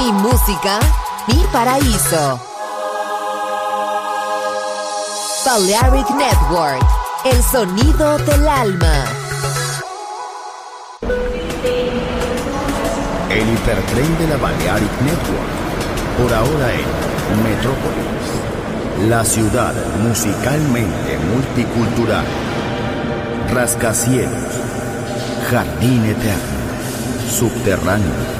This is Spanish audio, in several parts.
Mi música, mi paraíso. Balearic Network, el sonido del alma. El hipertren de la Balearic Network, por ahora en Metrópolis, la ciudad musicalmente multicultural, rascacielos, jardín eterno, subterráneo.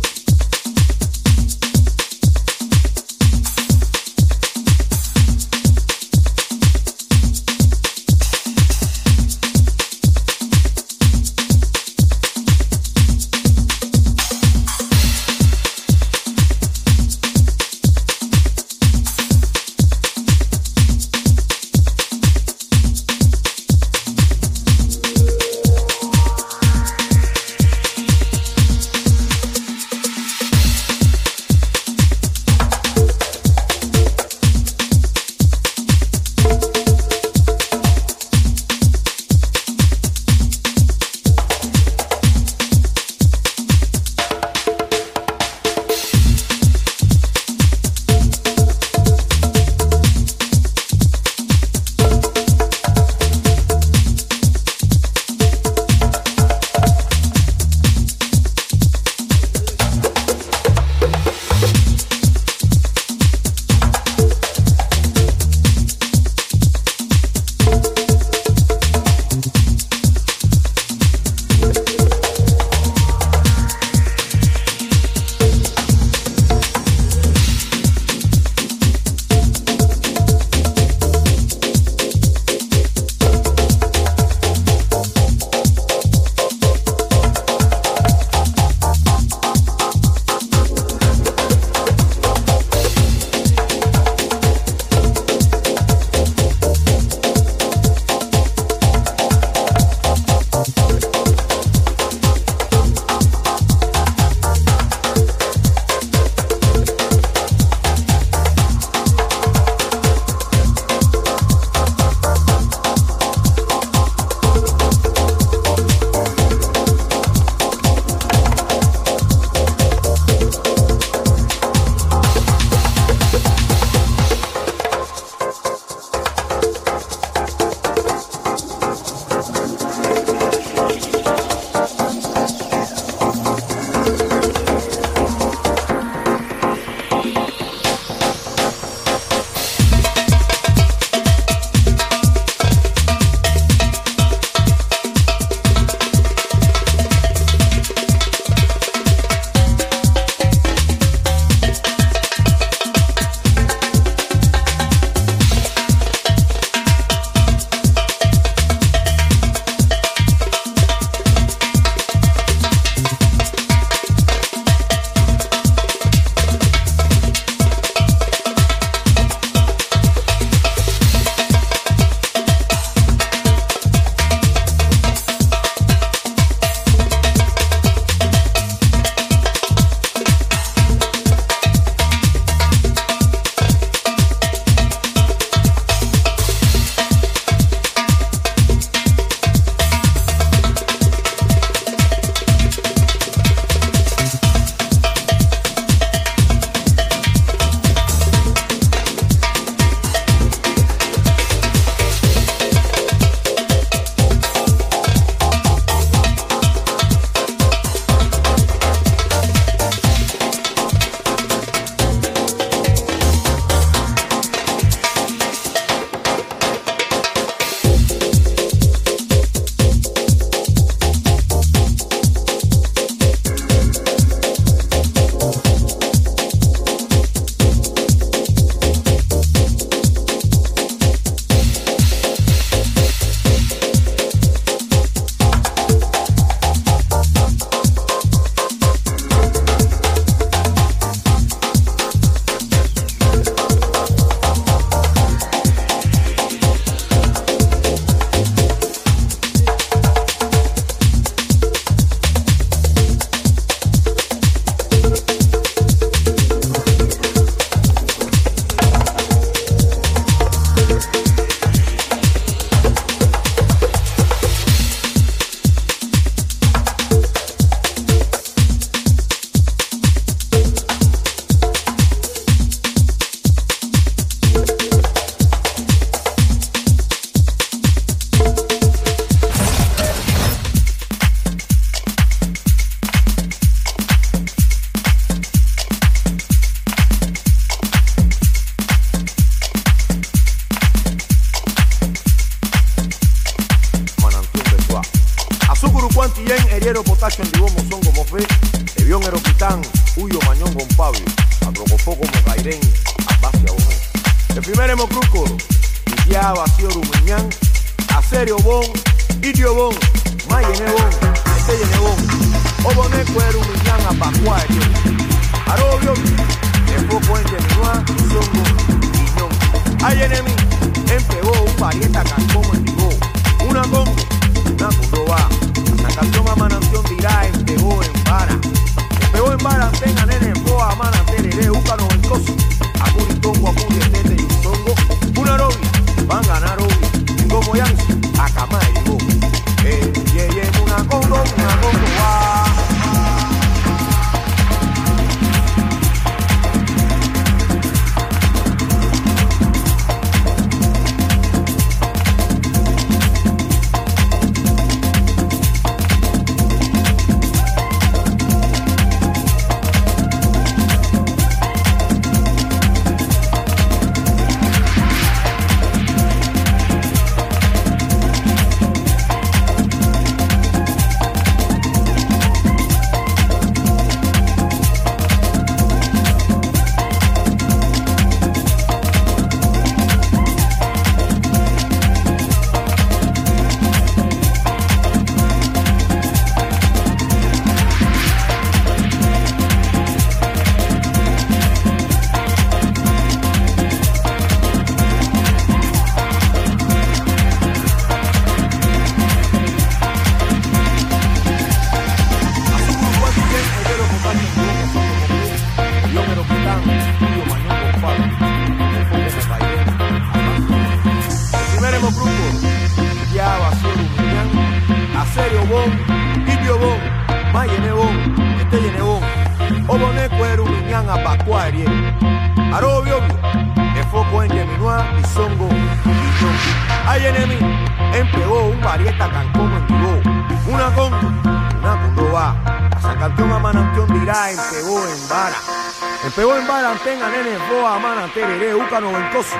noventoso,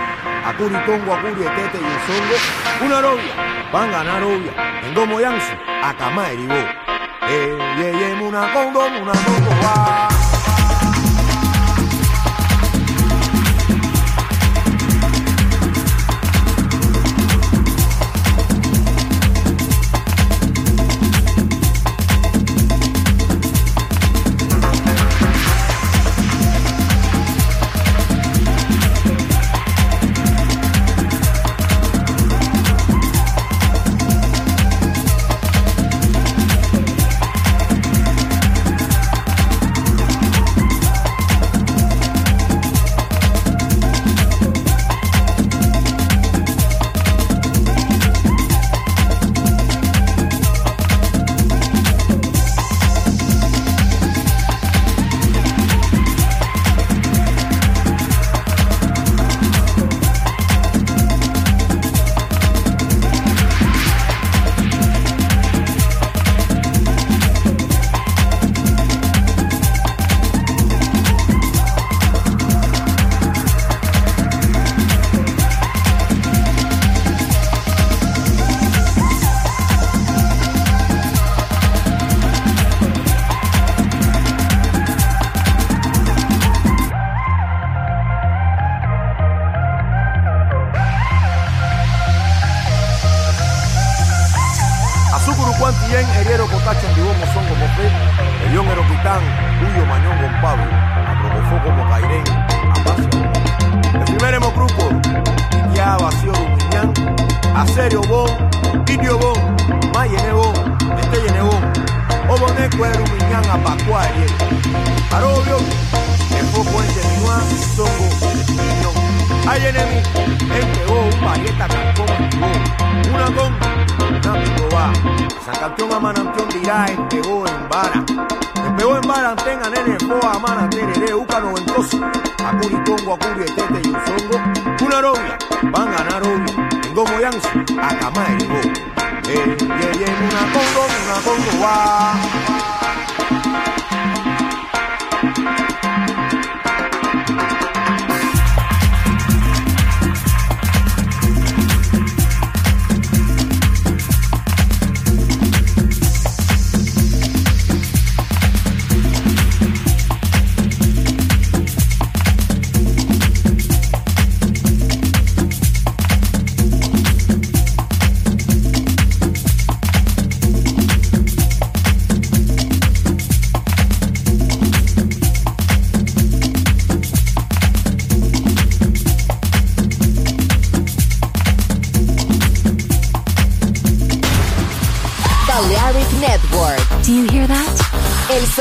Acuri Tongo, Acuri Etete y el Songo, una novia, van a ganar obvia, en Domo Yanzo, Acamá Eribó. Eh, eh, eh, una congo, una congo, va.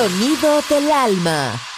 Sonido del alma.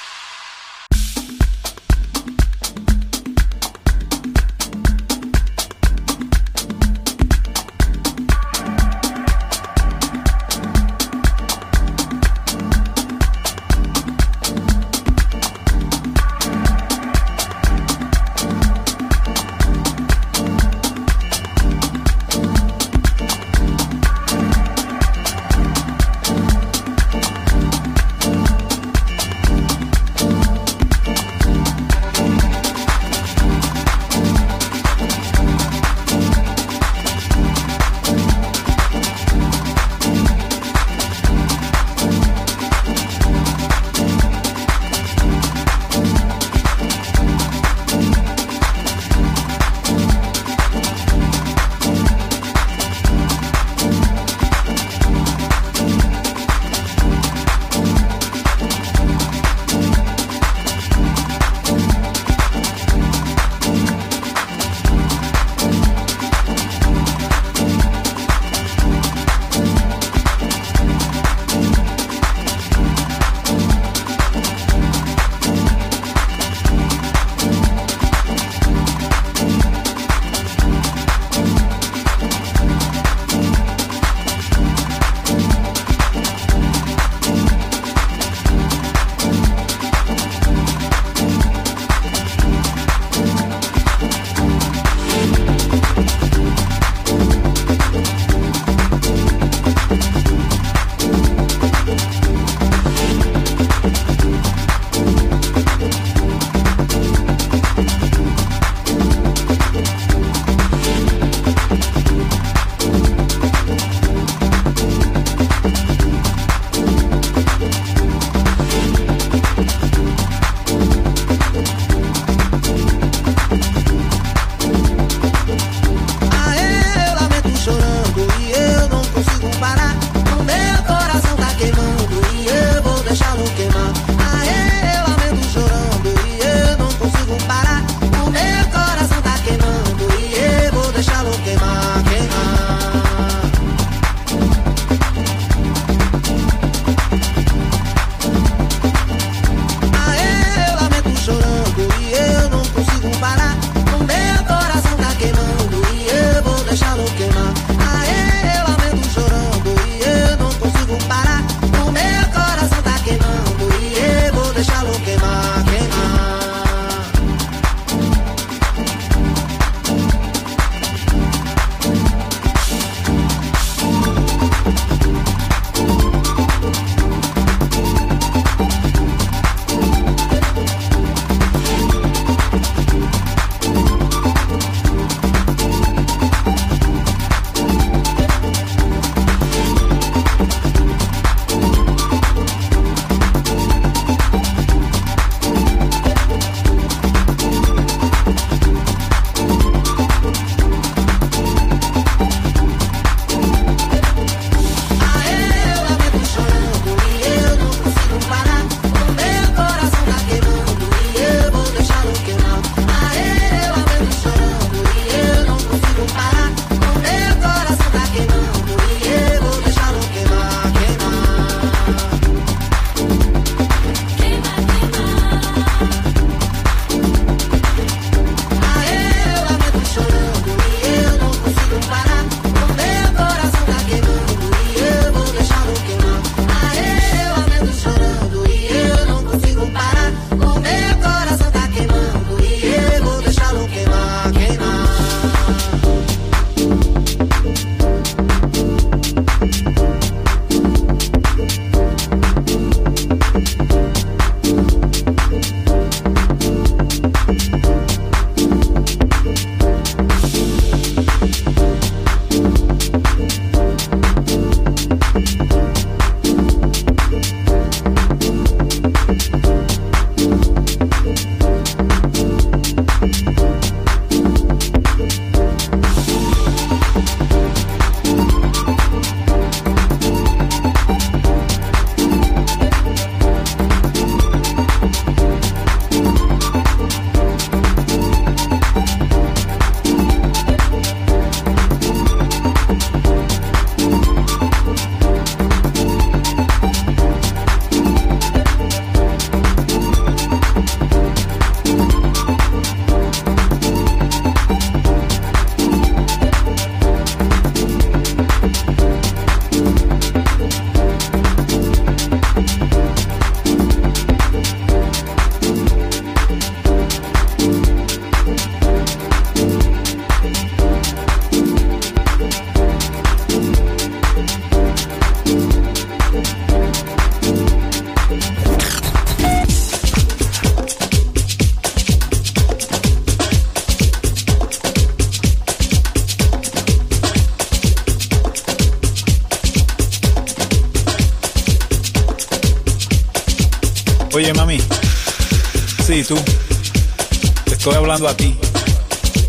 A ti.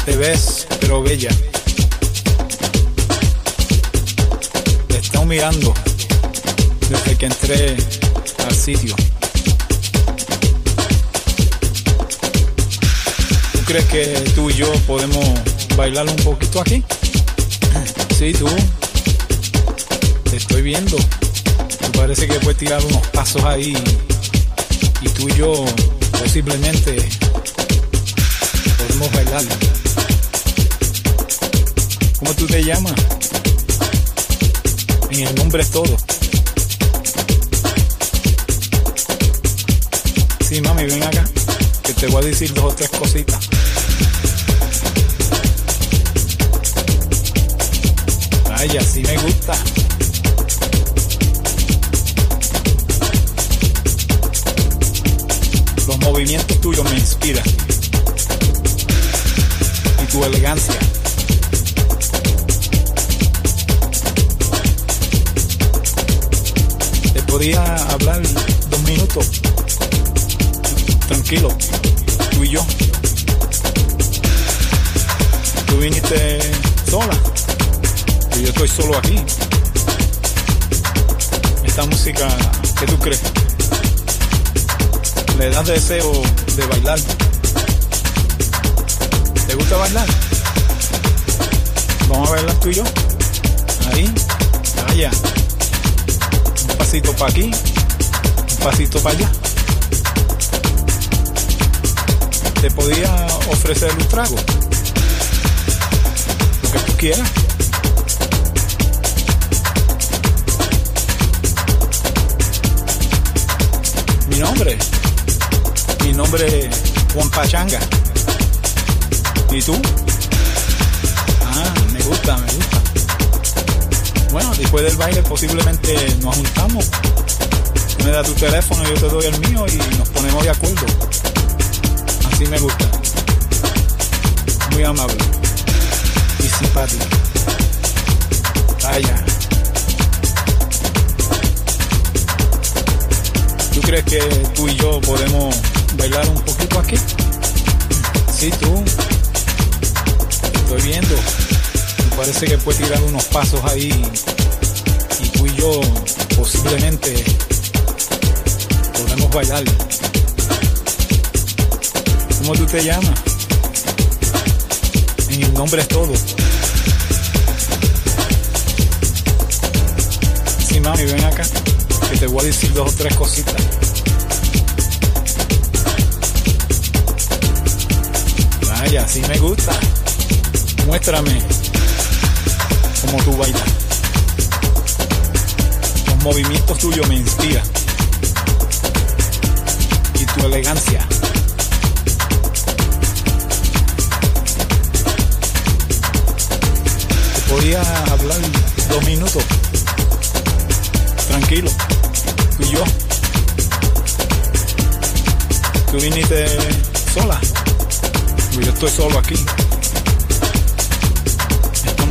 Te ves, pero bella. Te están mirando desde que entré al sitio. ¿Tú crees que tú y yo podemos bailar un poquito aquí? Sí, tú. Te estoy viendo. Me parece que puedes tirar unos pasos ahí y tú y yo posiblemente ¿Cómo tú te llamas? En el nombre es todo. Sí, mami, ven acá, que te voy a decir dos o tres cositas. Vaya, sí me gusta. Los movimientos tuyos me inspiran. Tu elegancia. Te podía hablar dos minutos. Tranquilo. Tú y yo. Tú viniste sola. Y yo estoy solo aquí. Esta música, ¿qué tú crees? le das deseo de bailar. ¿Te gusta bailar? Vamos a bailar tú y yo. Ahí, allá. Un pasito para aquí, un pasito para allá. Te podía ofrecer un trago. Lo que tú quieras. Mi nombre mi nombre es Juan Pachanga. ¿Y tú? Ah, me gusta, me gusta. Bueno, después del baile posiblemente nos juntamos. Tú me das tu teléfono, yo te doy el mío y nos ponemos de acuerdo. Así me gusta. Muy amable. Y simpático. Vaya. ¿Tú crees que tú y yo podemos bailar un poquito aquí? Sí, tú. Estoy viendo. Me parece que puedes tirar unos pasos ahí y tú y yo posiblemente podemos bailar. ¿Cómo tú te llamas? En el nombre es todo. Sí, mami, ven acá, que te voy a decir dos o tres cositas. Vaya, sí me gusta. Muéstrame cómo tú bailas. Los movimientos tuyos me inspiran. Y tu elegancia. Te podía hablar dos minutos. Tranquilo. Y yo. Tú viniste sola. Yo estoy solo aquí.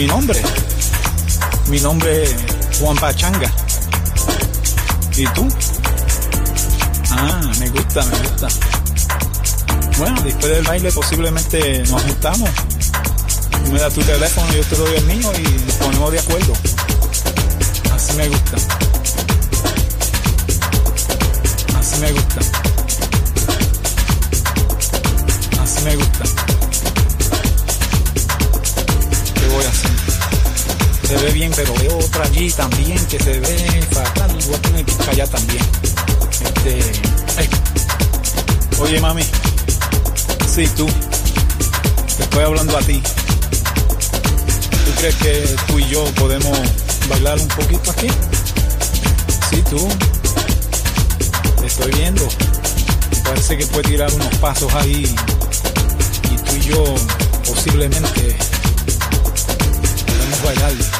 Mi nombre. Mi nombre es Juan Pachanga. ¿Y tú? Ah, me gusta, me gusta. Bueno, después del baile posiblemente nos juntamos. Tú me das tu teléfono, yo te doy el mío y ponemos de acuerdo. Así me gusta. Así me gusta. se ve bien, pero veo otra allí también que se ve fatal, igual que una allá también. Este, hey. Oye mami, sí tú, te estoy hablando a ti. ¿Tú crees que tú y yo podemos bailar un poquito aquí? Sí tú, te estoy viendo. Parece que puede tirar unos pasos ahí y tú y yo posiblemente podemos bailar.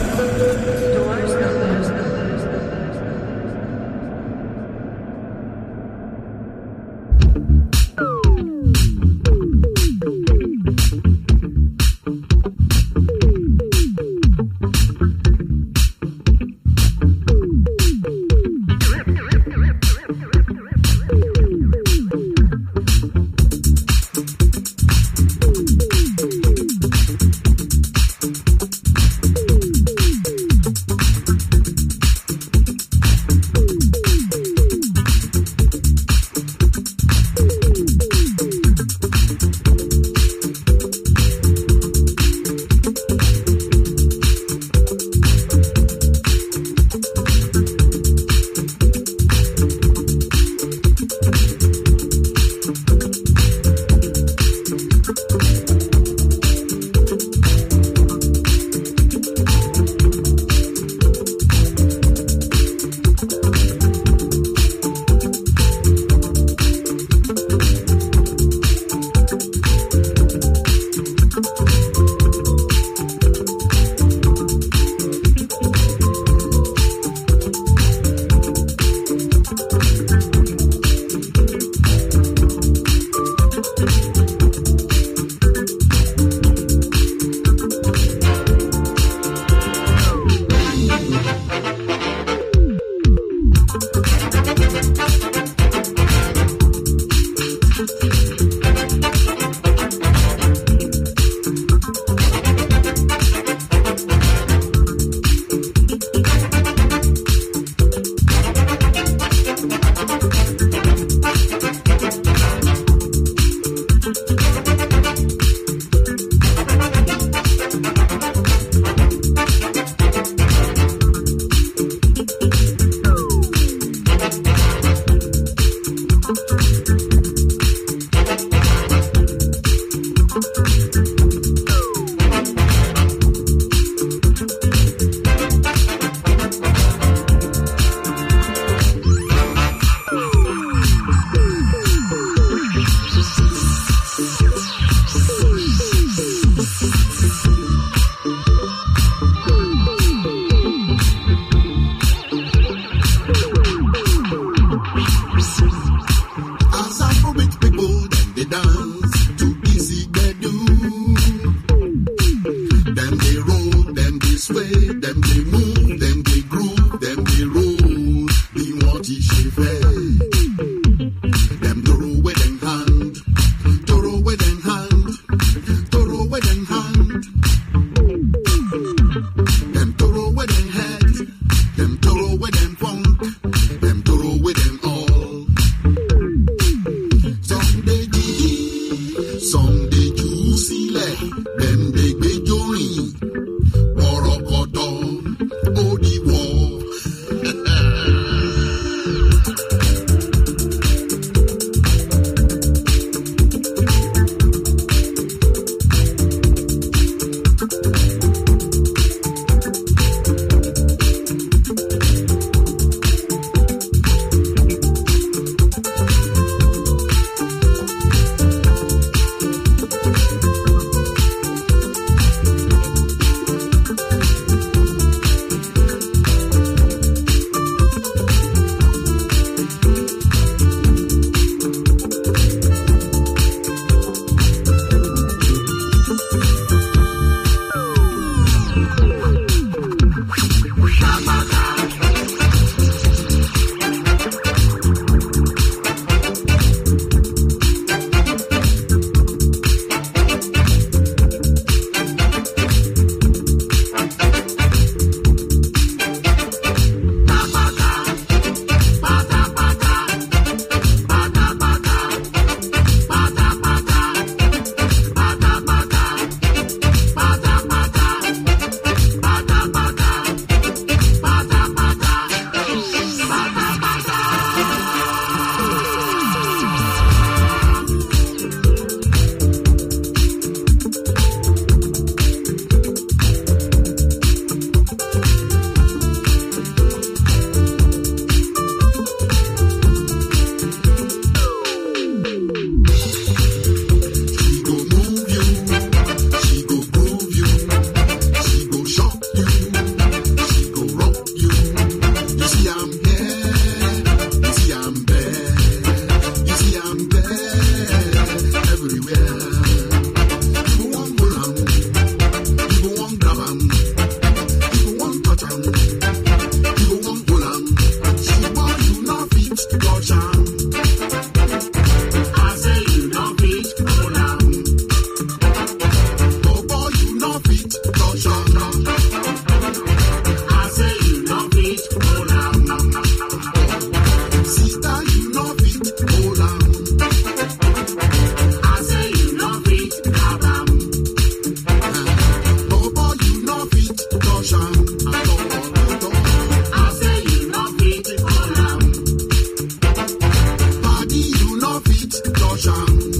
beat distortion.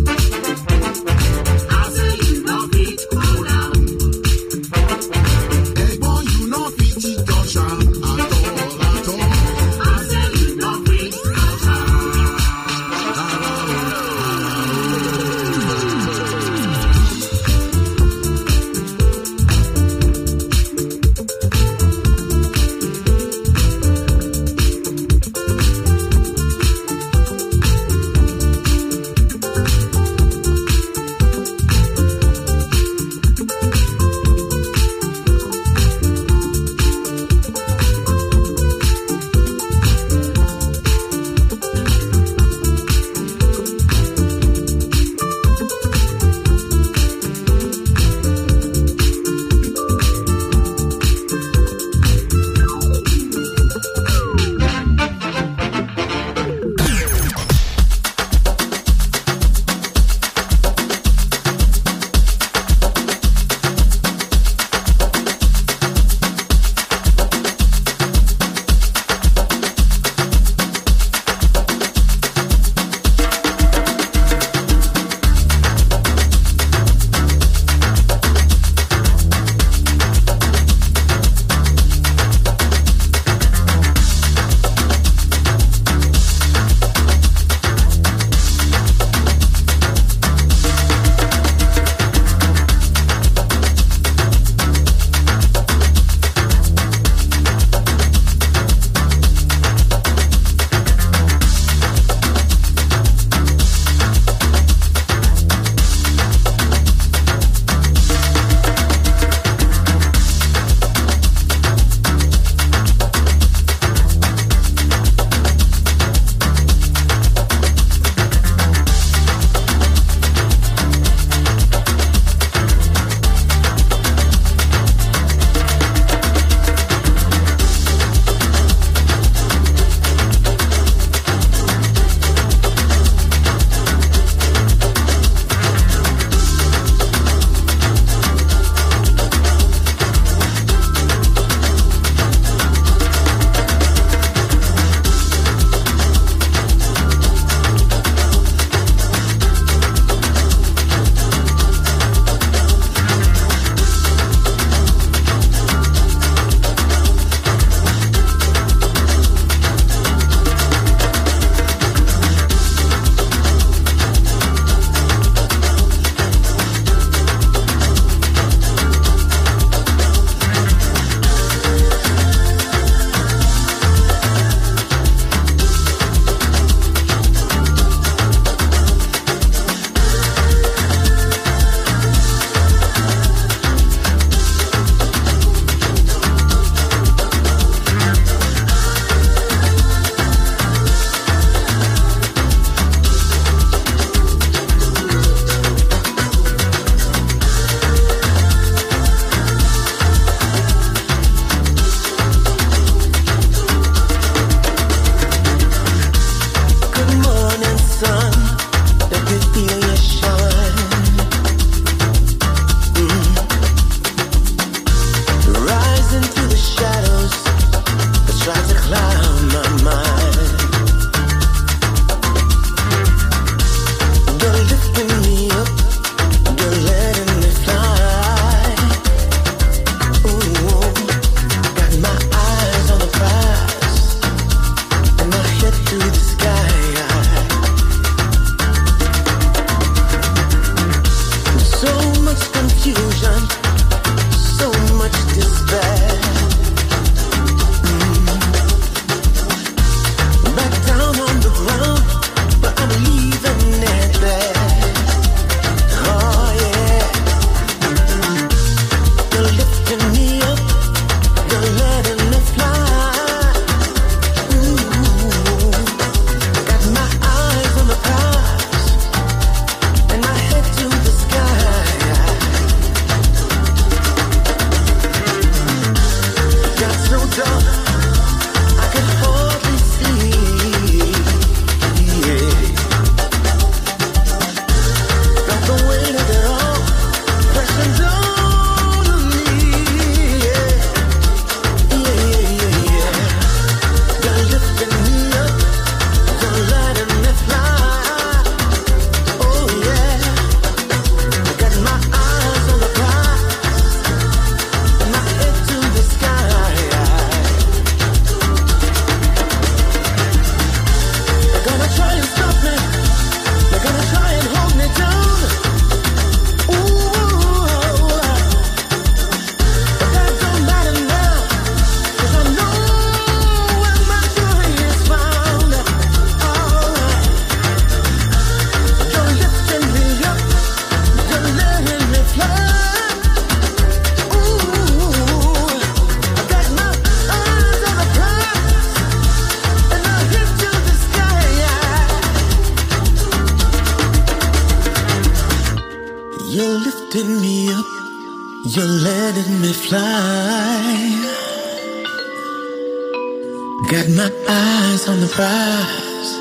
rise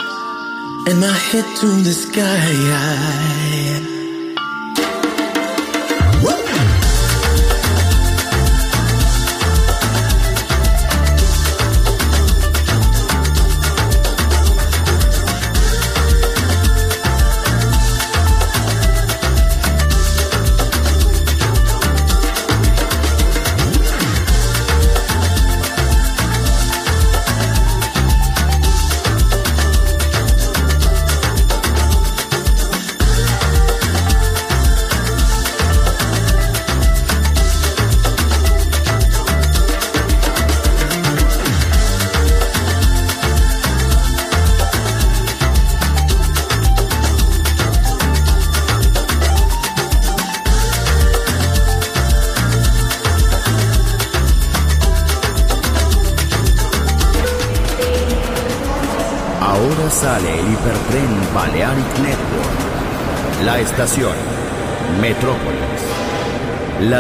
and my head to the sky. high.